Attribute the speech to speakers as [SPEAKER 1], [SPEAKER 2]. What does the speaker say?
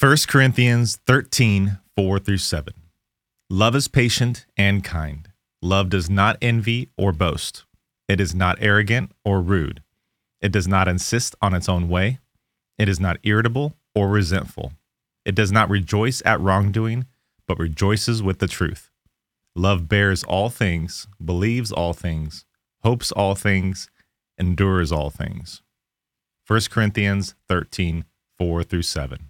[SPEAKER 1] 1 Corinthians 13, 4 through 7. Love is patient and kind. Love does not envy or boast. It is not arrogant or rude. It does not insist on its own way. It is not irritable or resentful. It does not rejoice at wrongdoing, but rejoices with the truth. Love bears all things, believes all things, hopes all things, endures all things. 1 Corinthians 13, 4 through 7.